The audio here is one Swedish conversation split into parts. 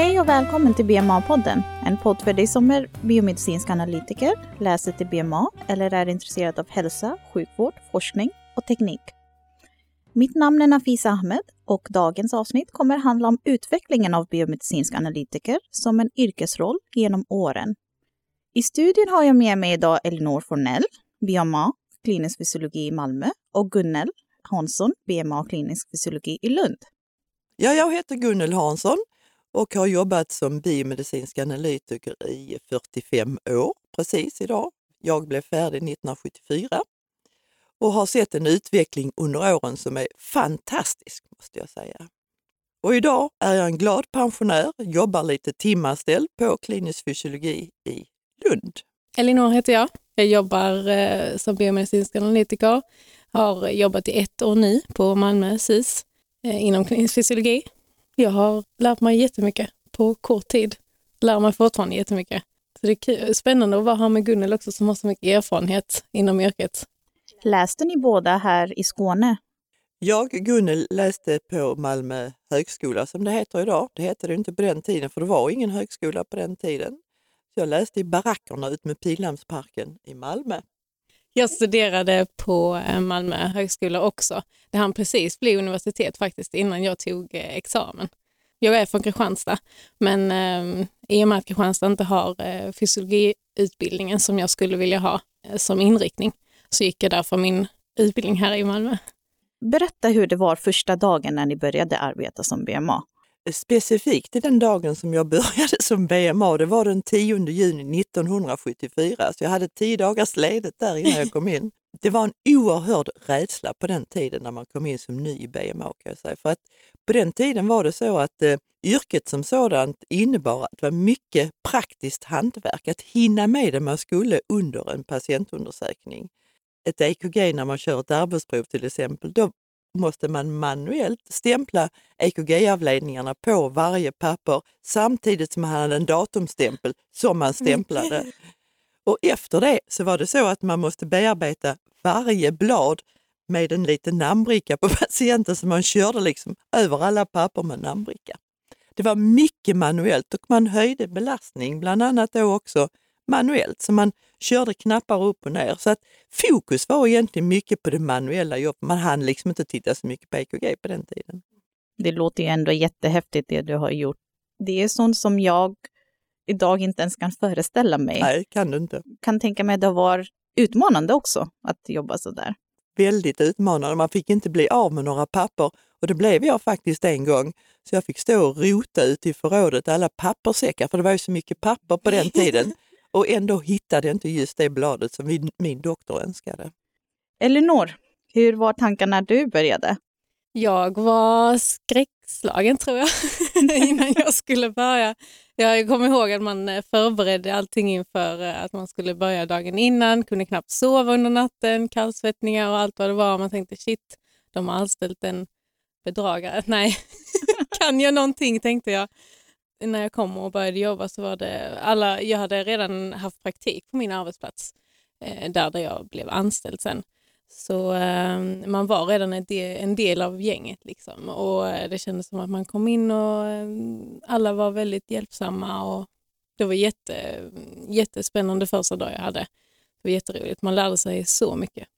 Hej och välkommen till BMA-podden. En podd för dig som är biomedicinsk analytiker, läser till BMA eller är intresserad av hälsa, sjukvård, forskning och teknik. Mitt namn är Nafisa Ahmed och dagens avsnitt kommer handla om utvecklingen av biomedicinsk analytiker som en yrkesroll genom åren. I studien har jag med mig idag Elinor Fornell, BMA, klinisk fysiologi i Malmö och Gunnel Hansson, BMA, klinisk fysiologi i Lund. Ja, jag heter Gunnel Hansson och har jobbat som biomedicinsk analytiker i 45 år precis idag. Jag blev färdig 1974 och har sett en utveckling under åren som är fantastisk måste jag säga. Och idag är jag en glad pensionär, jobbar lite timanställd på klinisk fysiologi i Lund. Elinor heter jag. Jag jobbar eh, som biomedicinsk analytiker. Har jobbat i ett år nu på Malmö SIS eh, inom klinisk fysiologi. Jag har lärt mig jättemycket på kort tid. Lär mig fortfarande jättemycket. Så det är kul, spännande att vara här med Gunnel också som har så mycket erfarenhet inom yrket. Läste ni båda här i Skåne? Jag, Gunnel, läste på Malmö högskola som det heter idag. Det hette det inte på den tiden för det var ingen högskola på den tiden. Så jag läste i barackerna ut med Pildammsparken i Malmö. Jag studerade på eh, Malmö högskola också. Det hann precis bli universitet faktiskt innan jag tog eh, examen. Jag är från Kristianstad, men eh, i och med att Kristianstad inte har eh, fysiologiutbildningen som jag skulle vilja ha eh, som inriktning så gick jag därför min utbildning här i Malmö. Berätta hur det var första dagen när ni började arbeta som BMA. Specifikt den dagen som jag började som BMA, det var den 10 juni 1974, så jag hade tio dagars ledigt där innan jag kom in. Det var en oerhörd rädsla på den tiden när man kom in som ny i BMA kan jag säga. För att på den tiden var det så att eh, yrket som sådant innebar att det var mycket praktiskt hantverk, att hinna med det man skulle under en patientundersökning. Ett EKG när man kör ett arbetsprov till exempel, då måste man manuellt stämpla EKG-avledningarna på varje papper samtidigt som man hade en datumstämpel som man stämplade. Och efter det så var det så att man måste bearbeta varje blad med en liten namnbricka på patienten så man körde liksom över alla papper med namnbricka. Det var mycket manuellt och man höjde belastning, bland annat då också manuellt, så man körde knappar upp och ner. Så att fokus var egentligen mycket på det manuella jobbet. Man hann liksom inte titta så mycket på EKG på den tiden. Det låter ju ändå jättehäftigt det du har gjort. Det är sånt som jag idag inte ens kan föreställa mig. Nej, kan du inte. Kan tänka mig att det var utmanande också att jobba så där. Väldigt utmanande. Man fick inte bli av med några papper och det blev jag faktiskt en gång. Så jag fick stå och rota ute i förrådet alla pappersäckar, för det var ju så mycket papper på den tiden. och ändå hittade jag inte just det bladet som min, min doktor önskade. Elinor, hur var tankarna när du började? Jag var skräckslagen tror jag innan jag skulle börja. Jag kommer ihåg att man eh, förberedde allting inför eh, att man skulle börja dagen innan, kunde knappt sova under natten, kallsvettningar och allt vad det var. Man tänkte shit, de har anställt en bedragare. Nej, kan jag någonting tänkte jag. När jag kom och började jobba så var det alla, jag hade redan haft praktik på min arbetsplats eh, där, där jag blev anställd sen. Så eh, man var redan en del, en del av gänget liksom. och eh, det kändes som att man kom in och eh, alla var väldigt hjälpsamma och det var jätte, jättespännande första dag jag hade. Det var jätteroligt, man lärde sig så mycket.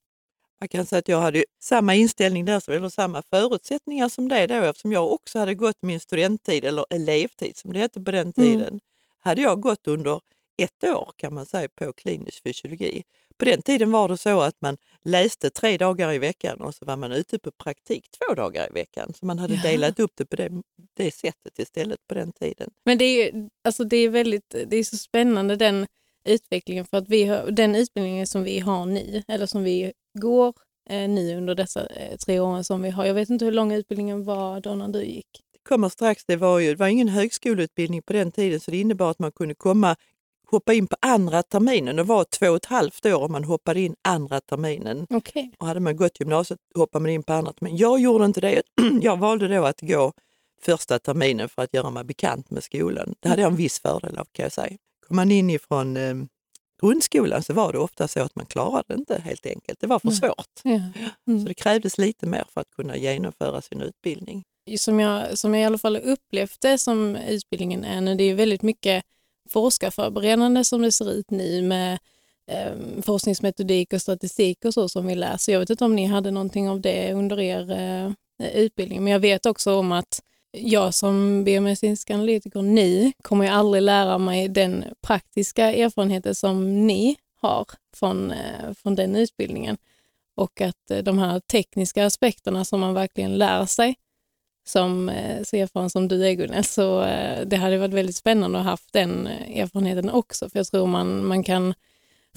Jag kan säga att jag hade samma inställning där, eller samma förutsättningar som det då eftersom jag också hade gått min studenttid, eller elevtid som det hette på den tiden. Mm. Hade jag gått under ett år kan man säga på klinisk fysiologi. På den tiden var det så att man läste tre dagar i veckan och så var man ute på praktik två dagar i veckan. Så man hade ja. delat upp det på det, det sättet istället på den tiden. Men det är, alltså det är, väldigt, det är så spännande den utvecklingen för att vi har, den utbildningen som vi har nu, eller som vi går eh, nu under dessa eh, tre åren som vi har. Jag vet inte hur lång utbildningen var då när du gick? Det kommer strax. Det var, ju, det var ingen högskoleutbildning på den tiden så det innebar att man kunde komma hoppa in på andra terminen. Det var två och ett halvt år om man hoppade in andra terminen. Okay. Och hade man gått gymnasiet hoppade man in på andra terminen. Jag gjorde inte det. Jag valde då att gå första terminen för att göra mig bekant med skolan. Det hade jag en viss fördel av kan jag säga. Kom man in ifrån eh, grundskolan så var det ofta så att man klarade det inte helt enkelt. Det var för svårt. Ja. Mm. Så det krävdes lite mer för att kunna genomföra sin utbildning. som jag, som jag i alla fall upplevt det som utbildningen är nu, det är väldigt mycket forskarförberedande som det ser ut nu med eh, forskningsmetodik och statistik och så som vi läser. Jag vet inte om ni hade någonting av det under er eh, utbildning, men jag vet också om att jag som biomedicinsk analytiker nu kommer ju aldrig lära mig den praktiska erfarenheten som ni har från, eh, från den utbildningen. Och att eh, de här tekniska aspekterna som man verkligen lär sig som eh, så erfaren som du är Gunnel, så det hade varit väldigt spännande att ha haft den erfarenheten också, för jag tror man, man kan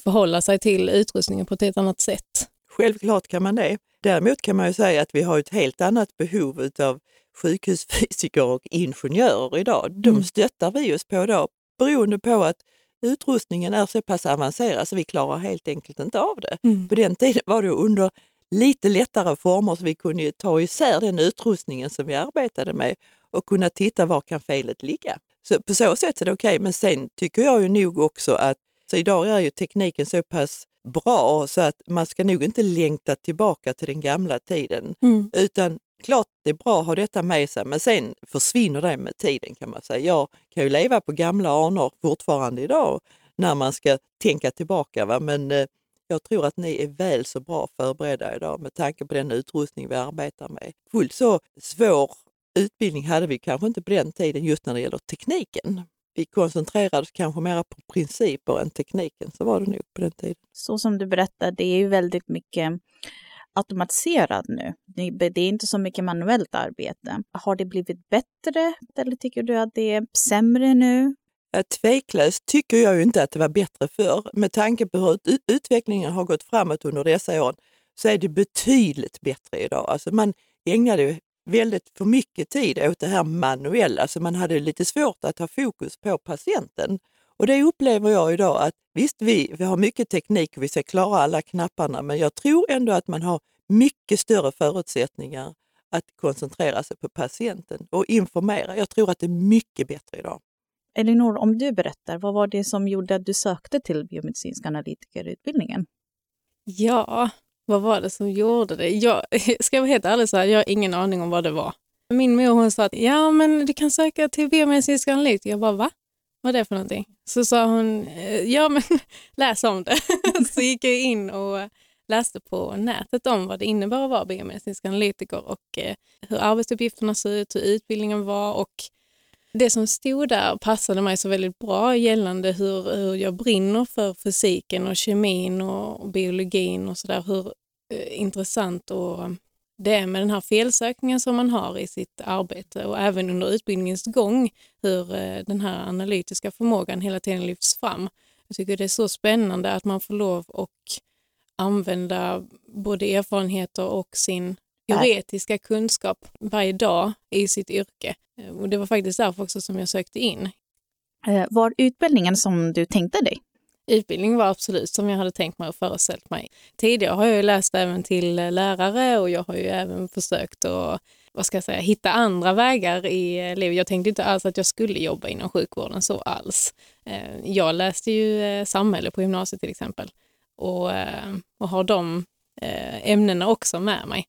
förhålla sig till utrustningen på ett helt annat sätt. Självklart kan man det. Däremot kan man ju säga att vi har ett helt annat behov av sjukhusfysiker och ingenjörer idag. De mm. stöttar vi oss på då, beroende på att utrustningen är så pass avancerad så vi klarar helt enkelt inte av det. Mm. På den tiden var det under lite lättare former så vi kunde ta isär den utrustningen som vi arbetade med och kunna titta var kan felet ligga. Så på så sätt är det okej, okay. men sen tycker jag ju nog också att så idag är ju tekniken så pass bra så att man ska nog inte längta tillbaka till den gamla tiden. Mm. Utan klart det är bra att ha detta med sig men sen försvinner det med tiden kan man säga. Jag kan ju leva på gamla anor fortfarande idag när man ska tänka tillbaka. Va? Men eh, jag tror att ni är väl så bra förberedda idag med tanke på den utrustning vi arbetar med. Fullt så svår utbildning hade vi kanske inte på den tiden just när det gäller tekniken. Vi koncentrerade oss kanske mer på principer än tekniken, så var det nog på den tiden. Så som du berättar, det är ju väldigt mycket automatiserad nu. Det är inte så mycket manuellt arbete. Har det blivit bättre eller tycker du att det är sämre nu? Tveklöst tycker jag ju inte att det var bättre förr. Med tanke på hur utvecklingen har gått framåt under dessa år så är det betydligt bättre idag. Alltså man ägnade väldigt för mycket tid åt det här manuella, så man hade lite svårt att ha fokus på patienten. Och det upplever jag idag att visst, vi, vi har mycket teknik och vi ska klara alla knapparna, men jag tror ändå att man har mycket större förutsättningar att koncentrera sig på patienten och informera. Jag tror att det är mycket bättre idag. Elinor, om du berättar, vad var det som gjorde att du sökte till biomedicinsk analytikerutbildningen? Ja, vad var det som gjorde det? Jag ska vara helt ärlig så här, jag har ingen aning om vad det var. Min mor hon sa att ja, men du kan söka till biomedicinsk analytiker. Jag bara, va? Vad är det för någonting? Så sa hon, eh, ja men läs om det. så gick jag in och läste på nätet om vad det innebär att vara biomedicinsk analytiker och eh, hur arbetsuppgifterna ser ut, hur utbildningen var och det som stod där passade mig så väldigt bra gällande hur, hur jag brinner för fysiken och kemin och, biologin och sådär. Hur eh, intressant och det är med den här felsökningen som man har i sitt arbete och även under utbildningens gång hur eh, den här analytiska förmågan hela tiden lyfts fram. Jag tycker det är så spännande att man får lov att använda både erfarenheter och sin teoretiska kunskap varje dag i sitt yrke. Eh, och det var faktiskt därför också som jag sökte in. Eh, var utbildningen som du tänkte dig? Utbildning var absolut som jag hade tänkt mig och föreställt mig. Tidigare har jag läst även till eh, lärare och jag har ju även försökt att vad ska jag säga, hitta andra vägar i eh, livet. Jag tänkte inte alls att jag skulle jobba inom sjukvården så alls. Eh, jag läste ju samhälle på gymnasiet till exempel och, och har de ämnena också med mig.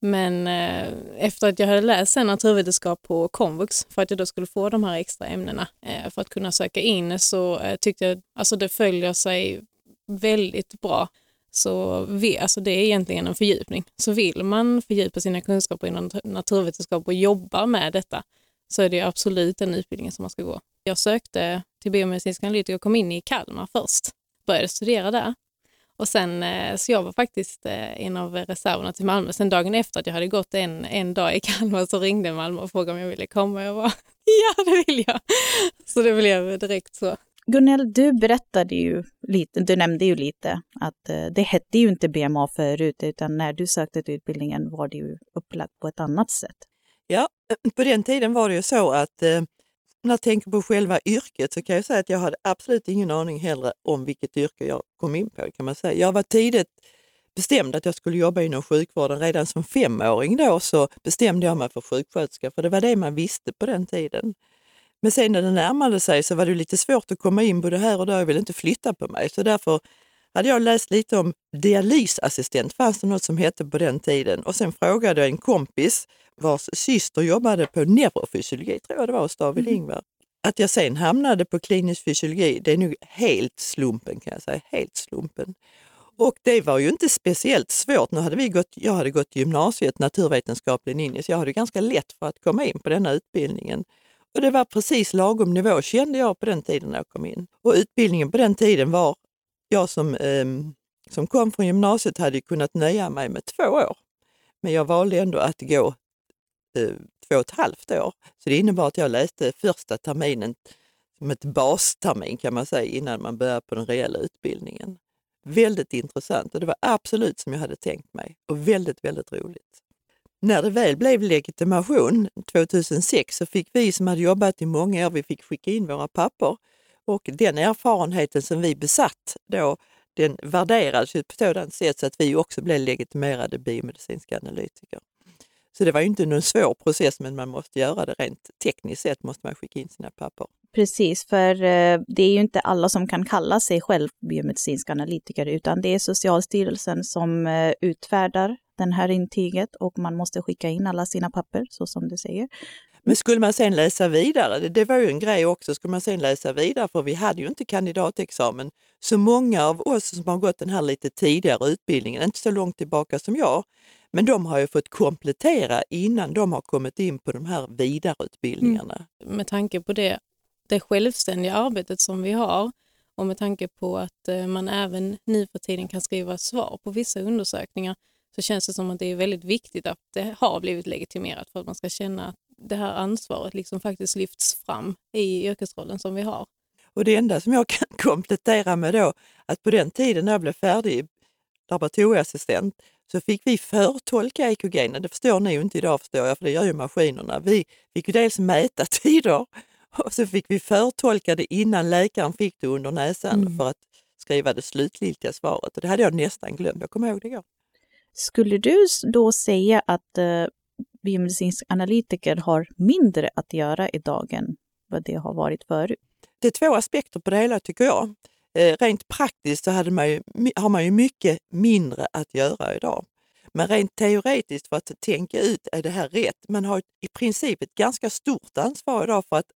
Men eh, efter att jag hade läst naturvetenskap på komvux för att jag då skulle få de här extra ämnena eh, för att kunna söka in så eh, tyckte jag alltså det följer sig väldigt bra. Så vi, alltså det är egentligen en fördjupning. Så vill man fördjupa sina kunskaper inom naturvetenskap och jobba med detta så är det absolut den utbildningen som man ska gå. Jag sökte till biomedicinsk analytiker och kom in i Kalmar först. Började studera där och sen, eh, så jag var faktiskt eh, en av reserverna till Malmö. Sen dagen efter att jag hade gått en, en dag i Kalmar så ringde Malmö och frågade om jag ville komma. Jag var ja, det vill jag. Så det blev direkt så. Gunnel, du berättade ju lite, du nämnde ju lite att eh, det hette ju inte BMA förut, utan när du sökte till utbildningen var det ju upplagt på ett annat sätt. Ja, på den tiden var det ju så att när jag tänker på själva yrket så kan jag säga att jag hade absolut ingen aning heller om vilket yrke jag kom in på. kan man säga. Jag var tidigt bestämd att jag skulle jobba inom sjukvården. Redan som femåring då så bestämde jag mig för sjuksköterska, för det var det man visste på den tiden. Men sen när det närmade sig så var det lite svårt att komma in både här och där. Jag ville inte flytta på mig, så därför hade jag läst lite om dialysassistent, fanns det något som hette på den tiden. Och sen frågade jag en kompis vars syster jobbade på neurofysiologi, tror jag det var, hos David Mm. Ingvar. Att jag sen hamnade på klinisk fysiologi, det är nog helt slumpen kan jag säga. Helt slumpen. Och det var ju inte speciellt svårt. Nu hade vi gått, jag hade gått gymnasiet, naturvetenskaplig linje, så jag hade ganska lätt för att komma in på denna utbildningen. Och det var precis lagom nivå kände jag på den tiden när jag kom in. Och utbildningen på den tiden var, jag som, ehm, som kom från gymnasiet hade kunnat nöja mig med två år. Men jag valde ändå att gå eh, två och ett halvt år. Så det innebar att jag läste första terminen som ett bastermin kan man säga innan man börjar på den reella utbildningen. Väldigt intressant och det var absolut som jag hade tänkt mig och väldigt, väldigt roligt. När det väl blev legitimation 2006 så fick vi som hade jobbat i många år, vi fick skicka in våra papper och den erfarenheten som vi besatt då, den värderades ju på sådant sätt så att vi också blev legitimerade biomedicinska analytiker. Så det var ju inte någon svår process men man måste göra det rent tekniskt sett måste man skicka in sina papper. Precis, för eh, det är ju inte alla som kan kalla sig själv biomedicinsk analytiker, utan det är Socialstyrelsen som eh, utfärdar den här intyget och man måste skicka in alla sina papper, så som du säger. Men skulle man sen läsa vidare, det, det var ju en grej också, skulle man sen läsa vidare, för vi hade ju inte kandidatexamen. Så många av oss som har gått den här lite tidigare utbildningen, inte så långt tillbaka som jag, men de har ju fått komplettera innan de har kommit in på de här vidareutbildningarna. Mm. med tanke på det, det självständiga arbetet som vi har och med tanke på att eh, man även nu för tiden kan skriva svar på vissa undersökningar så känns det som att det är väldigt viktigt att det har blivit legitimerat för att man ska känna att det här ansvaret liksom faktiskt lyfts fram i yrkesrollen som vi har. Och det enda som jag kan komplettera med då, att på den tiden när jag blev färdig laboratorieassistent så fick vi förtolka EKG. Det förstår ni ju inte idag förstår jag, för det gör ju maskinerna. Vi fick ju dels mäta tider och så fick vi förtolka det innan läkaren fick det under näsan Mm. för att skriva det slutgiltiga svaret. Och det hade jag nästan glömt, jag kommer ihåg det igår. Skulle du då säga att eh, biomedicinsk analytiker har mindre att göra idag än vad det har varit förut? det är två aspekter på det hela tycker jag. Eh, rent praktiskt så hade man ju, har man ju mycket mindre att göra idag. Men rent teoretiskt för att tänka ut, är det här rätt? Man har i princip ett ganska stort ansvar idag för att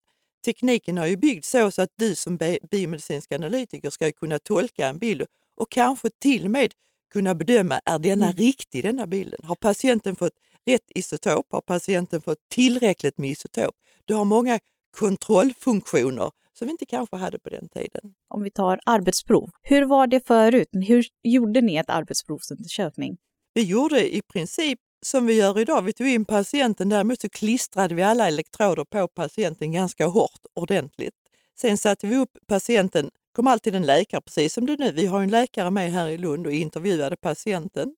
tekniken har ju byggts så, så att du som bi- biomedicinsk analytiker ska kunna tolka en bild och kanske till och med kunna bedöma, är denna Mm. riktig denna bilden? Har patienten fått rätt isotop? Har patienten fått tillräckligt med isotop? Du har många kontrollfunktioner som vi inte kanske hade på den tiden. Om vi tar arbetsprov. Hur var det förut? Hur gjorde ni ett arbetsprovsundersökning? Vi gjorde i princip som vi gör idag. Vi tog in patienten, däremot så klistrade vi alla elektroder på patienten ganska hårt, ordentligt. Sen satte vi upp patienten, kom alltid en läkare, precis som det nu. Vi har en läkare med här i Lund och intervjuade patienten.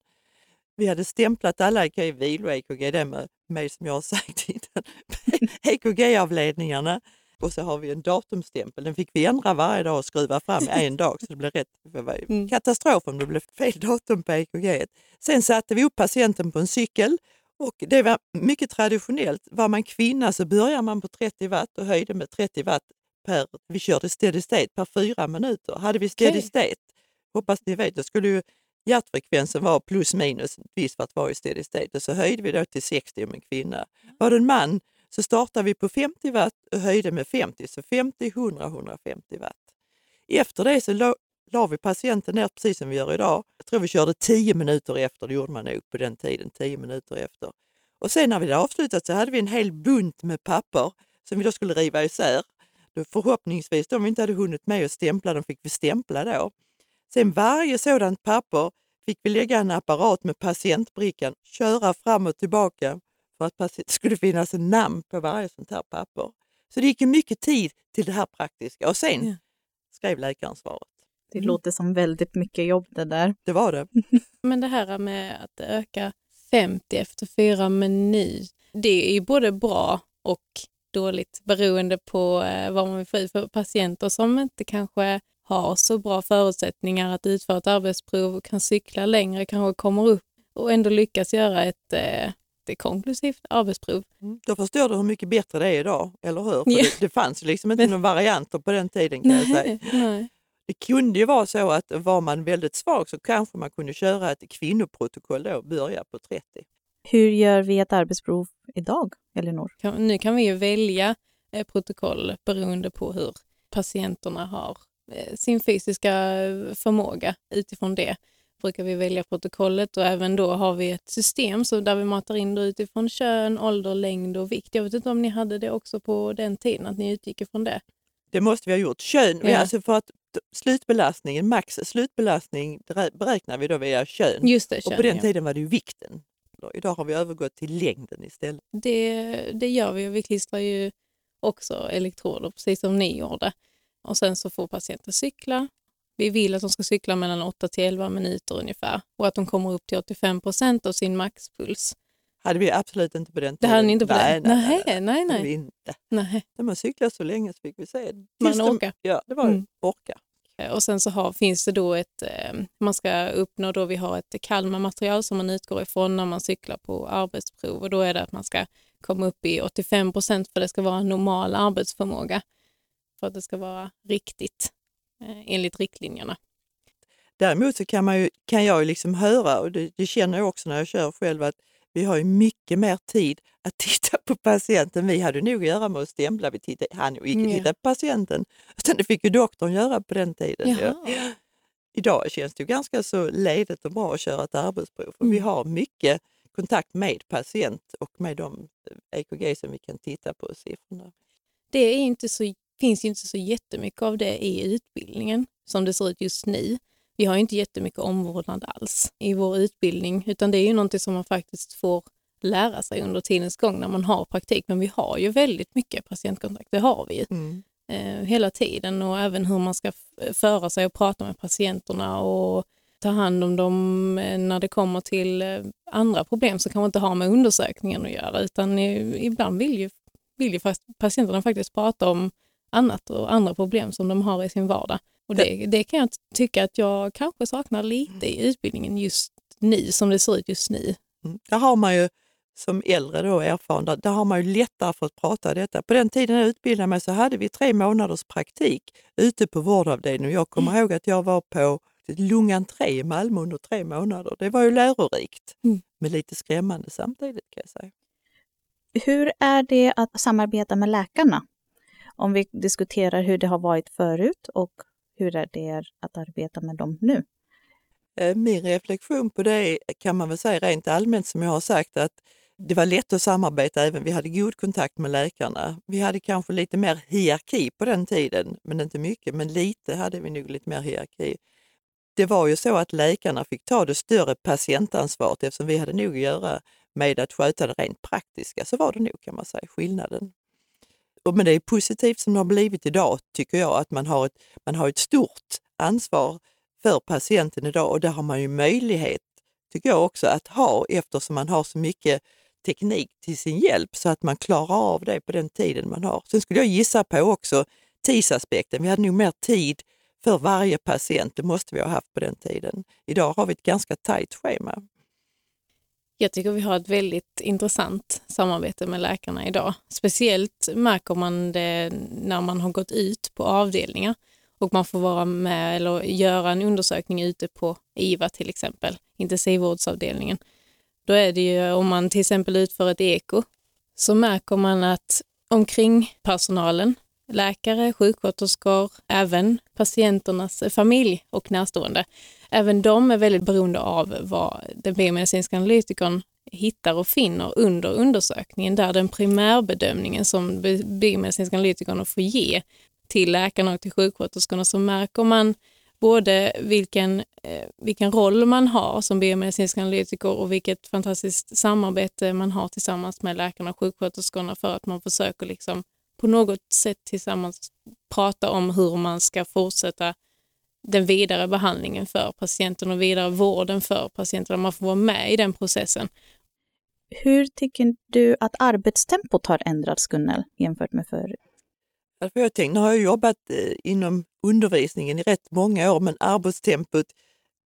Vi hade stämplat alla EKG, vilo-EKG, det med, med som jag har sagt innan, EKG-avledningarna. Och så har vi en datumstämpel, den fick vi ändra varje dag och skruva fram en dag så det blev rätt. Det var Mm. katastrof om det blev fel datum på EKG. Sen satte vi upp patienten på en cykel och det var mycket traditionellt. Var man kvinna så börjar man på 30 watt och höjde med 30 watt per, vi körde steady state per fyra minuter. Hade vi steady Okej. state, hoppas ni vet, då skulle ju hjärtfrekvensen var plus minus ett visst för att vara i steady state och så höjde vi då till 60 om en kvinna. Var det en man så startade vi på 50 watt och höjde med 50, så 50, 100, 150 watt. Efter det så la, la vi patienten ner precis som vi gör idag. Jag tror vi körde 10 minuter efter, det gjorde man nog på den tiden, 10 minuter efter. Och sen när vi hade avslutat så hade vi en hel bunt med papper som vi då skulle riva isär. Då förhoppningsvis, de vi inte hade hunnit med att stämpla, de fick vi stämpla då. Sen varje sådant papper fick vi lägga en apparat med patientbrickan, köra fram och tillbaka för att det skulle finnas en namn på varje sånt här papper. Så det gick mycket tid till det här praktiska och sen Ja. skrev läkaren svaret. Det Mm. låter som väldigt mycket jobb det där. Det var det. Men det här med att öka 50 efter fyra minuter, det är ju både bra och dåligt beroende på eh, vad man vill få ut för patienter som inte kanske har så bra förutsättningar att utföra ett arbetsprov, kan cykla längre, kanske kommer upp och ändå lyckas göra ett, eh, ett konklusivt arbetsprov. Mm. Då förstår du hur mycket bättre det är idag, eller hur? För Ja. det, det fanns ju liksom inte Men- några varianter på den tiden kan jag säga. nej. Det kunde ju vara så att var man väldigt svag så kanske man kunde köra ett kvinnoprotokoll då och börja på 30. Hur gör vi ett arbetsprov idag, Elinor? Nu kan vi ju välja eh, protokoll beroende på hur patienterna har sin fysiska eh, förmåga. Utifrån det brukar vi välja protokollet och även då har vi ett system så där vi matar in det utifrån kön, ålder, längd och vikt. Jag vet inte om ni hade det också på den tiden, att ni utgick ifrån det. Det måste vi ha gjort. Kön, Ja. alltså för att slutbelastningen, max slutbelastning berä- beräknar vi då via kön. Just det, och kön, på den ja. tiden var det ju vikten. Idag har vi övergått till längden istället. Det, det gör vi och vi klistrar ju också elektroder precis som ni gjorde. Och sen så får patienten cykla. Vi vill att de ska cykla mellan 8 till 11 minuter ungefär och att de kommer upp till 85 procent av sin maxpuls. hade vi absolut inte på den Det tiden. hade ni inte på nej, den? Nej, nej, nej, nej. Det hade vi inte. nej. När man cyklade så länge så fick vi se. Man Tills de- orkar. Ja, det var Mm. orka. Och sen så har, finns det då ett, eh, man ska uppnå då vi har ett Kalmar-material som man utgår ifrån när man cyklar på arbetsprov och då är det att man ska komma upp i 85 procent för det ska vara en normal arbetsförmåga för att det ska vara riktigt eh, enligt riktlinjerna. Däremot så kan, man ju, kan jag ju liksom höra, och det, det känner jag också när jag kör själv, att vi har ju mycket mer tid att titta på patienten. Vi hade nog att göra med att stämpla, vi tittade, han och icke Ja. titta på patienten. Utan det fick ju doktorn göra på den tiden. Ja. Idag känns det ju ganska så ledigt och bra att köra ett arbetsprov. För Vi Mm. har mycket kontakt med patient och med de EKG som vi kan titta på siffrorna. Det är inte så, finns ju inte så jättemycket av det i utbildningen som det ser ut just nu. Vi har ju inte jättemycket omvårdnad alls i vår utbildning utan det är ju någonting som man faktiskt får lära sig under tidens gång när man har praktik. Men vi har ju väldigt mycket patientkontakt, det har vi ju Mm. eh, hela tiden och även hur man ska föra sig och prata med patienterna och ta hand om dem eh, när det kommer till eh, andra problem som kanske inte har med undersökningen att göra utan ibland vill ju, vill ju patienterna faktiskt prata om annat och andra problem som de har i sin vardag. Och det, det kan jag tycka att jag kanske saknar lite i utbildningen just nu, som det ser ut just nu. Mm. Där har man ju som äldre då erfaren, där, där har man ju lättare för att prata detta. På den tiden jag utbildade mig så hade vi tre månaders praktik ute på vårdavdelningen. Jag kommer ihåg att jag var på Lungan 3 i Malmö under tre månader. Det var ju lärorikt, Mm. men lite skrämmande samtidigt kan jag säga. Hur är det att samarbeta med läkarna? Om vi diskuterar hur det har varit förut och hur är det att arbeta med dem nu? Eh, min reflektion på det kan man väl säga rent allmänt som jag har sagt att det var lätt att samarbeta även, vi hade god kontakt med läkarna. Vi hade kanske lite mer hierarki på den tiden, men inte mycket, men lite hade vi nog lite mer hierarki. Det var ju så att läkarna fick ta det större patientansvaret eftersom vi hade nog att göra med att sköta det rent praktiska, så var det nog kan man säga skillnaden. Men det är positivt som det har blivit idag tycker jag, att man har ett, man har ett stort ansvar för patienten idag och det har man ju möjlighet, tycker jag också, att ha eftersom man har så mycket teknik till sin hjälp så att man klarar av det på den tiden man har. Sen skulle jag gissa på också tidsaspekten. Vi hade nog mer tid för varje patient, det måste vi ha haft på den tiden. Idag har vi ett ganska tajt schema. Jag tycker vi har ett väldigt intressant samarbete med läkarna idag. Speciellt märker man det när man har gått ut på avdelningar och man får vara med eller göra en undersökning ute på IVA till exempel, intensivvårdsavdelningen. Då är det ju om man till exempel utför ett eko så märker man att omkring personalen, läkare, sjuksköterskor, även patienternas familj och närstående, även de är väldigt beroende av vad den biomedicinska analytikern hittar och finner under undersökningen, där den primärbedömningen som biomedicinska analytikerna får ge till läkarna och till sjuksköterskorna så märker man både vilken, eh, vilken roll man har som biomedicinsk analytiker och vilket fantastiskt samarbete man har tillsammans med läkarna och sjuksköterskorna för att man försöker liksom på något sätt tillsammans prata om hur man ska fortsätta den vidare behandlingen för patienten och vidare vården för patienten. Man får vara med i den processen. Hur tycker du att arbetstempot har ändrats, Gunnel, jämfört med förut? Därför jag tänkte, nu har jag jobbat eh, inom undervisningen i rätt många år men arbetstempot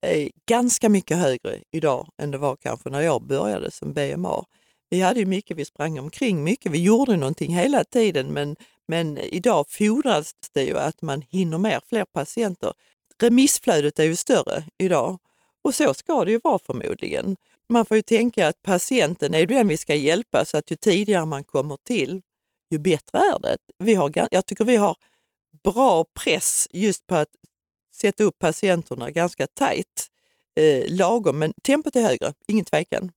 är ganska mycket högre idag än det var kanske när jag började som BMA. Vi hade ju mycket, vi sprang omkring mycket, vi gjorde någonting hela tiden men, men idag fordras det ju att man hinner med fler patienter. Remissflödet är ju större idag Och så ska det ju vara förmodligen. Man får ju tänka att patienten är den vi ska hjälpa så att ju tidigare man kommer till, ju bättre är det. Vi har, jag tycker vi har bra press just på att sätta upp patienterna ganska tajt, eh, lagom, men tempot är högre, ingen tvekan.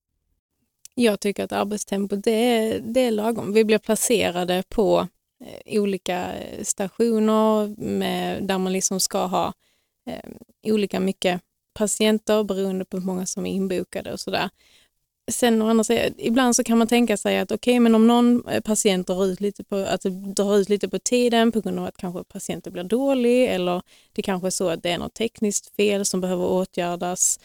Jag tycker att arbetstempot det är, det är lagom. Vi blir placerade på eh, olika eh, stationer med, där man liksom ska ha eh, olika mycket patienter beroende på hur många som är inbokade och sådär. Sen å andra sidan, ibland så kan man tänka sig att okej, okay, men om någon eh, patient drar ut, lite på, att drar ut lite på tiden på grund av att kanske patienten blir dålig eller det kanske är så att det är något tekniskt fel som behöver åtgärdas,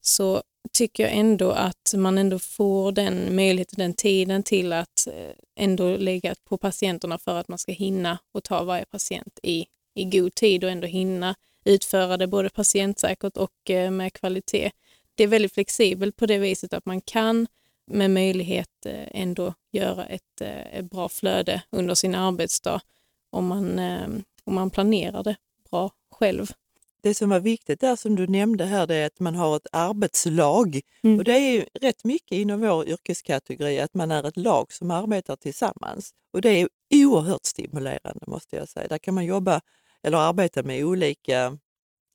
så tycker jag ändå att man ändå får den möjligheten, den tiden till att eh, ändå lägga på patienterna för att man ska hinna och ta varje patient i, i god tid och ändå hinna utföra det både patientsäkert och eh, med kvalitet. Det är väldigt flexibelt på det viset att man kan med möjlighet eh, ändå göra ett, ett bra flöde under sin arbetsdag om man, om man planerar det bra själv. Det som var viktigt där som du nämnde här, det är att man har ett arbetslag. Mm. Och det är ju rätt mycket inom vår yrkeskategori att man är ett lag som arbetar tillsammans. Och det är oerhört stimulerande måste jag säga. Där kan man jobba eller arbeta med olika,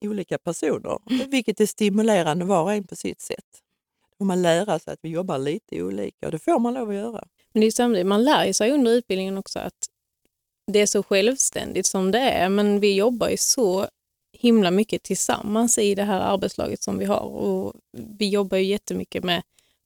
olika personer, mm. vilket är stimulerande var och en på sitt sätt. Då man lära sig att vi jobbar lite olika och det får man lov att göra. Men det är samtidigt, man lär sig under utbildningen också att det är så självständigt som det är, men vi jobbar ju så himla mycket tillsammans i det här arbetslaget som vi har och vi jobbar ju jättemycket med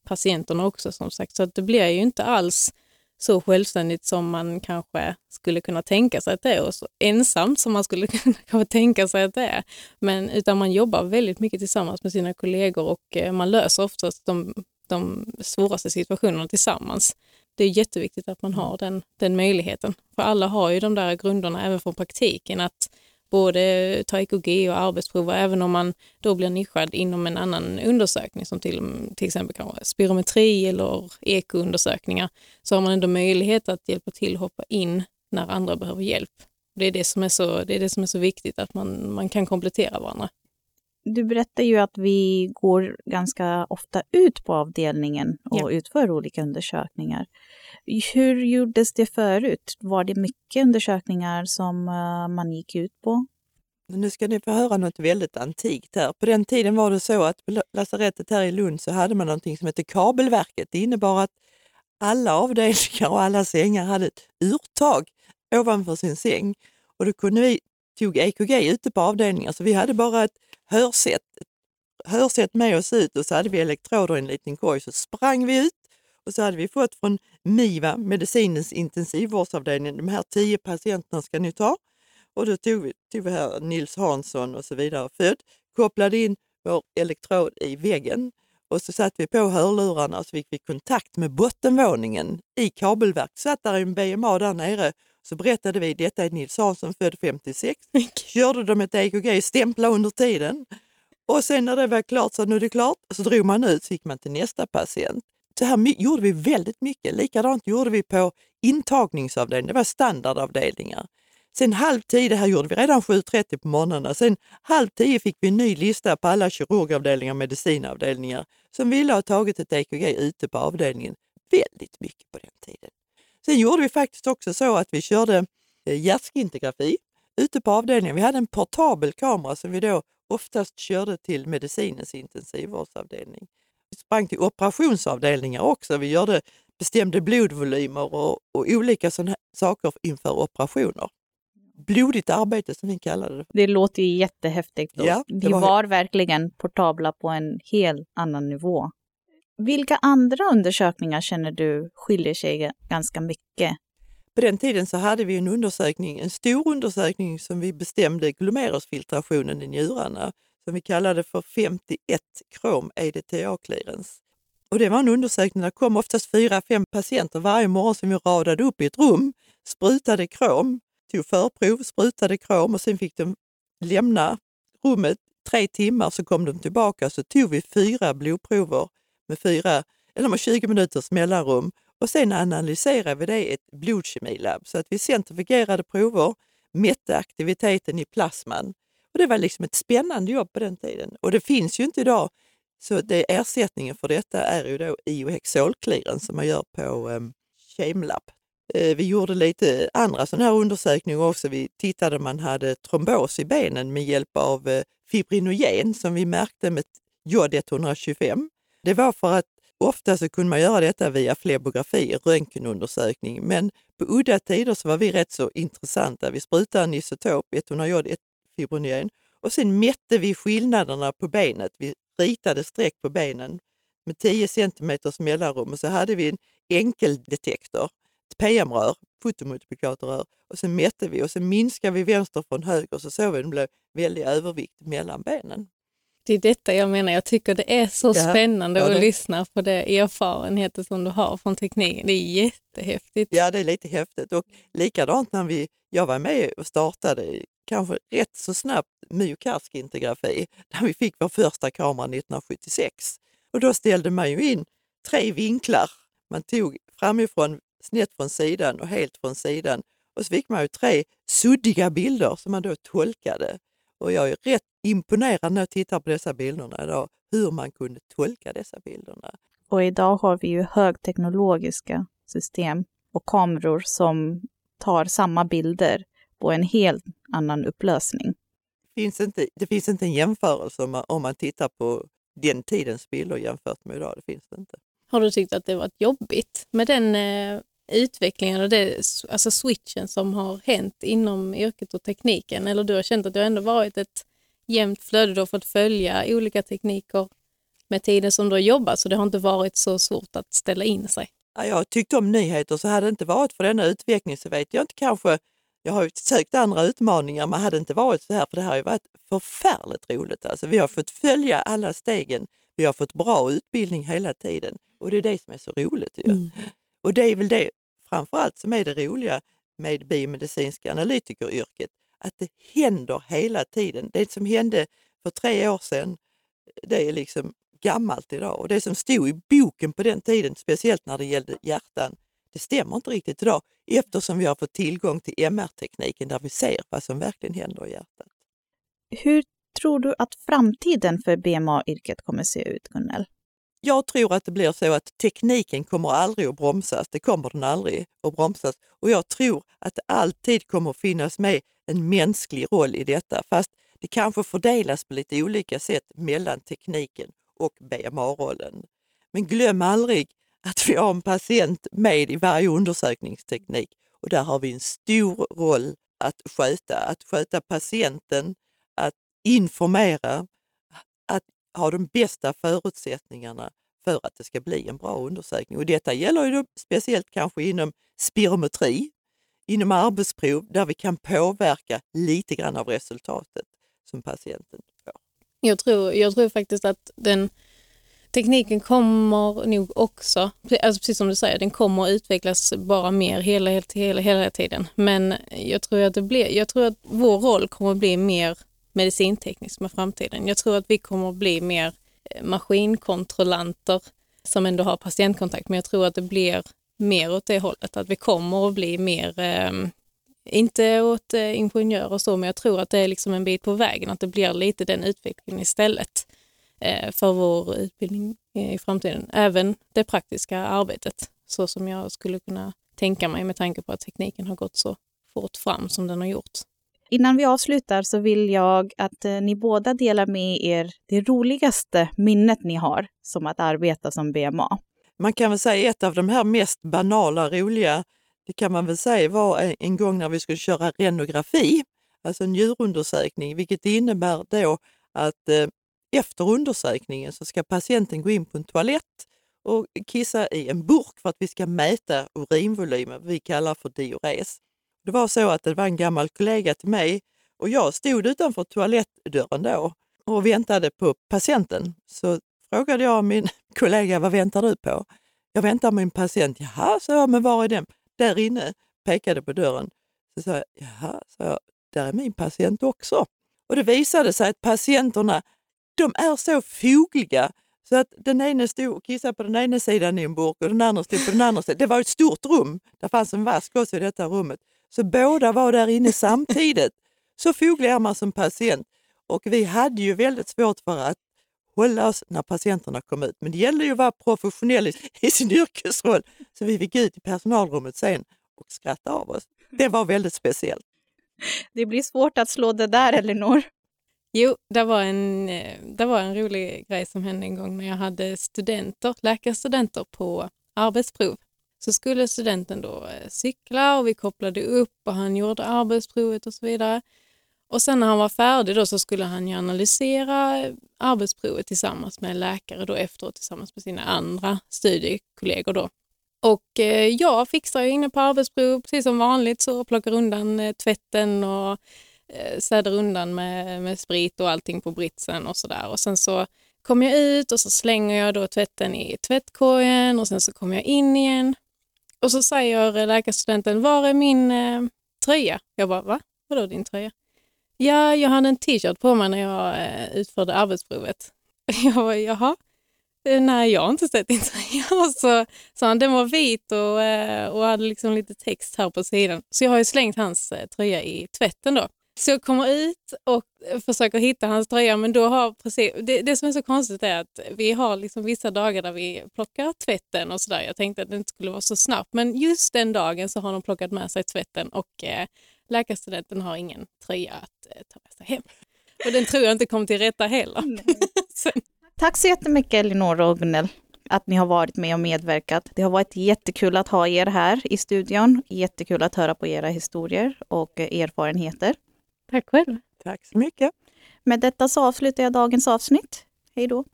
patienterna också som sagt, så att det blir ju inte alls så självständigt som man kanske skulle kunna tänka sig att det är och så ensamt som man skulle kunna tänka sig att det är. Men utan man jobbar väldigt mycket tillsammans med sina kollegor och eh, man löser oftast de, de svåraste situationerna tillsammans. Det är jätteviktigt att man har den, den möjligheten. För alla har ju de där grunderna även från praktiken att både ta EKG och arbetsprover, även om man då blir nischad inom en annan undersökning som till, till exempel kanske spirometri eller ekoundersökningar, så har man ändå möjlighet att hjälpa till att hoppa in när andra behöver hjälp. Det är det som är så, det är det som är så viktigt, att man, man kan komplettera varandra. Du berättar ju att vi går ganska ofta ut på avdelningen och ja. utför olika undersökningar. Hur gjordes det förut? Var det mycket undersökningar som eh, man gick ut på? Nu ska ni få höra något väldigt antikt här. På den tiden var det så att på lasarettet här i Lund så hade man någonting som hette kabelverket. Det innebar att alla avdelningar och alla sängar hade ett urtag ovanför sin säng. Och då kunde vi tog EKG ute på avdelningar så vi hade bara ett hörsätt, hörsätt med oss ut och så hade vi elektroder i en liten korg. Så sprang vi ut och så hade vi fått från MIVA, medicinens intensivvårdsavdelning, de här tio patienterna ska ni ta. Och då tog vi, tog vi här Nils Hansson och så vidare född, kopplade in vår elektrod i väggen och så satte vi på hörlurarna och så fick vi kontakt med bottenvåningen i kabelverk. Satt där en BMA där nere så berättade vi, detta är Nils Hansson, född 56. Körde de ett EKG, stämpla under tiden. Och sen när det var klart så nu är det klart, så drog man ut så gick man till nästa patient. Så här gjorde vi väldigt mycket. Likadant gjorde vi på intagningsavdelningen, det var standardavdelningar. Sen halv tio, det här gjorde vi redan 7.30 på morgonen, sen halv tio fick vi en ny lista på alla kirurgavdelningar och medicinavdelningar som ville ha tagit ett EKG ute på avdelningen. Väldigt mycket på den tiden. Sen gjorde vi faktiskt också så att vi körde eh, hjärtskintografi ute på avdelningen. Vi hade en portabel kamera som vi då oftast körde till medicinens intensivvårdsavdelning. Vi sprang till operationsavdelningar också. Vi gjorde, bestämde blodvolymer och, och olika sådana saker inför operationer. Blodigt arbete som vi kallade det. Det låter ju jättehäftigt. Ja, vi var... var verkligen portabla på en helt annan nivå. Vilka andra undersökningar känner du skiljer sig ganska mycket? På den tiden så hade vi en undersökning, en stor undersökning som vi bestämde glomerusfiltrationen i njurarna som vi kallade för 51 krom EDTA clearance. Och det var en undersökning där kom oftast fyra, fem patienter varje morgon som vi radade upp i ett rum, sprutade krom, tog förprov, sprutade krom och sen fick de lämna rummet tre timmar så kom de tillbaka så tog vi fyra blodprover med, fyra, eller med 20 minuters mellanrum och sen analyserade vi det i ett blodkemilabb så att vi centrifugerade prover, mätte aktiviteten i plasman. Och det var liksom ett spännande jobb på den tiden. Och det finns ju inte idag Så det, ersättningen för detta är ju då iohexolkliren som man gör på um, Shamelab. Eh, vi gjorde lite andra sådana här undersökningar också. Vi tittade om man hade trombos i benen med hjälp av eh, fibrinogen som vi märkte med jod 125. Det var för att ofta så kunde man göra detta via flebografi, röntgenundersökning, men på udda tider så var vi rätt så intressanta. Vi sprutade en isotop, 100 jod fibrinogen, och sen mätte vi skillnaderna på benet. Vi ritade streck på benen med 10 cm mellanrum och så hade vi en enkeldetektor, ett PM-rör, fotomultiplikatorrör och sen mätte vi och sen minskade vi vänster från höger så såg vi att det blev väldig övervikt mellan benen. Det är detta jag menar, jag tycker det är så ja, spännande ja, det... att lyssna på de erfarenheter som du har från tekniken. Det är jättehäftigt. Ja, det är lite häftigt och likadant när vi, jag var med och startade kanske rätt så snabbt myokardskintografi där vi fick vår första kamera 1976. Och då ställde man ju in tre vinklar. Man tog framifrån, snett från sidan och helt från sidan. Och så fick man ju tre suddiga bilder som man då tolkade. Och jag är rätt imponerad när jag tittar på dessa bilderna idag, hur man kunde tolka dessa bilderna. Och idag har vi ju högteknologiska system och kameror som tar samma bilder på en helt annan upplösning. Finns inte, det finns inte en jämförelse om man, om man tittar på den tidens bilder jämfört med idag. Det finns det inte. Har du tyckt att det varit jobbigt med den eh, utvecklingen och det, alltså switchen som har hänt inom yrket och tekniken? Eller du har känt att det ändå varit ett jämnt flöde, du har fått följa olika tekniker med tiden som du har jobbat så det har inte varit så svårt att ställa in sig? Ja, jag har tyckt om nyheter så hade det inte varit för denna utveckling så vet jag inte kanske jag har sökt andra utmaningar men hade inte varit så här, för det här har ju varit förfärligt roligt. Alltså, vi har fått följa alla stegen, vi har fått bra utbildning hela tiden och det är det som är så roligt. Ju. Mm. Och det är väl det framförallt som är det roliga med biomedicinska analytikeryrket, att det händer hela tiden. Det som hände för tre år sedan, det är liksom gammalt idag och det som stod i boken på den tiden, speciellt när det gällde hjärtan, det stämmer inte riktigt idag eftersom vi har fått tillgång till MR-tekniken där vi ser vad som verkligen händer i hjärtat. Hur tror du att framtiden för BMA-yrket kommer se ut, Gunnel? Jag tror att det blir så att tekniken kommer aldrig att bromsas. Det kommer den aldrig att bromsas. Och jag tror att det alltid kommer att finnas med en mänsklig roll i detta, fast det kanske fördelas på lite olika sätt mellan tekniken och BMA-rollen. Men glöm aldrig att vi har en patient med i varje undersökningsteknik och där har vi en stor roll att sköta. Att sköta patienten, att informera, att ha de bästa förutsättningarna för att det ska bli en bra undersökning. Och detta gäller ju speciellt kanske inom spirometri, inom arbetsprov där vi kan påverka lite grann av resultatet som patienten får. Jag tror, jag tror faktiskt att den tekniken kommer nog också, alltså precis som du säger, den kommer att utvecklas bara mer hela, hela, hela tiden. Men jag tror att det blir, jag tror att vår roll kommer att bli mer medicinteknisk med framtiden. Jag tror att vi kommer att bli mer eh, maskinkontrollanter som ändå har patientkontakt, men jag tror att det blir mer åt det hållet, att vi kommer att bli mer, eh, inte åt eh, ingenjörer och så, men jag tror att det är liksom en bit på vägen, att det blir lite den utvecklingen istället. Eh, för vår utbildning i framtiden. Även det praktiska arbetet, så som jag skulle kunna tänka mig med tanke på att tekniken har gått så fort fram som den har gjort. Innan vi avslutar så vill jag att eh, ni båda delar med er det roligaste minnet ni har som att arbeta som BMA. Man kan väl säga ett av de här mest banala, roliga, det kan man väl säga var en gång när vi skulle köra renografi, alltså en njurundersökning, vilket innebär då att eh, efter undersökningen så ska patienten gå in på en toalett och kissa i en burk för att vi ska mäta urinvolymen, vi kallar för diures. Det var så att det var en gammal kollega till mig och jag stod utanför toalettdörren då och väntade på patienten. Så frågade jag min kollega, vad väntar du på? Jag väntar på min patient. Jaha, sa jag, men var är den? Där inne, pekade på dörren. Så sa jag, jaha, sa jag, där är min patient också. Och det visade sig att patienterna de är så fogliga så att den ene stod och kissade på den ena sidan i en burk och den andra stod på den andra sidan. Det var ett stort rum. Det fanns en vask också i detta rummet. Så båda var där inne samtidigt. Så foglig är man som patient. Och vi hade ju väldigt svårt för att hålla oss när patienterna kom ut. Men det gällde ju att vara professionell i sin yrkesroll. Så vi fick ut i personalrummet sen och skratta av oss. Det var väldigt speciellt. Det blir svårt att slå det där, Elinor. Jo, det var, en, eh, det var en rolig grej som hände en gång när jag hade studenter, läkarstudenter på arbetsprov. Så skulle studenten då eh, cykla och vi kopplade upp och han gjorde arbetsprovet och så vidare. Och sen när han var färdig då så skulle han ju analysera arbetsprovet tillsammans med en läkare då efteråt tillsammans med sina andra studiekollegor då. Och eh, jag fixar ju inne på arbetsprov precis som vanligt så plockar undan tvätten och Eh, städar undan med, med sprit och allting på britsen och sådär. Och sen så kommer jag ut och så slänger jag då tvätten i tvättkorgen och sen så kommer jag in igen. Och så säger läkarstudenten, var är min eh, tröja? Jag bara, va? Vadå din tröja? Ja, jag hade en t-shirt på mig när jag eh, utförde arbetsprovet. Jag bara, jaha? Eh, nej, jag har inte sett din tröja. Och så sa han, den var vit och, eh, och hade liksom lite text här på sidan. Så jag har ju slängt hans eh, tröja i tvätten då. Så jag kommer ut och försöker hitta hans tröja men då har precis, det, det som är så konstigt är att vi har liksom vissa dagar där vi plockar tvätten och sådär. Jag tänkte att det inte skulle vara så snabbt men just den dagen så har de plockat med sig tvätten och eh, läkarstudenten har ingen tröja att eh, ta med sig hem. Och den tror jag inte kom till rätta heller. Tack så jättemycket Elinor och Gunnel att ni har varit med och medverkat. Det har varit jättekul att ha er här i studion. Jättekul att höra på era historier och erfarenheter. Tack själv. Tack så mycket. Med detta så avslutar jag dagens avsnitt. Hej då!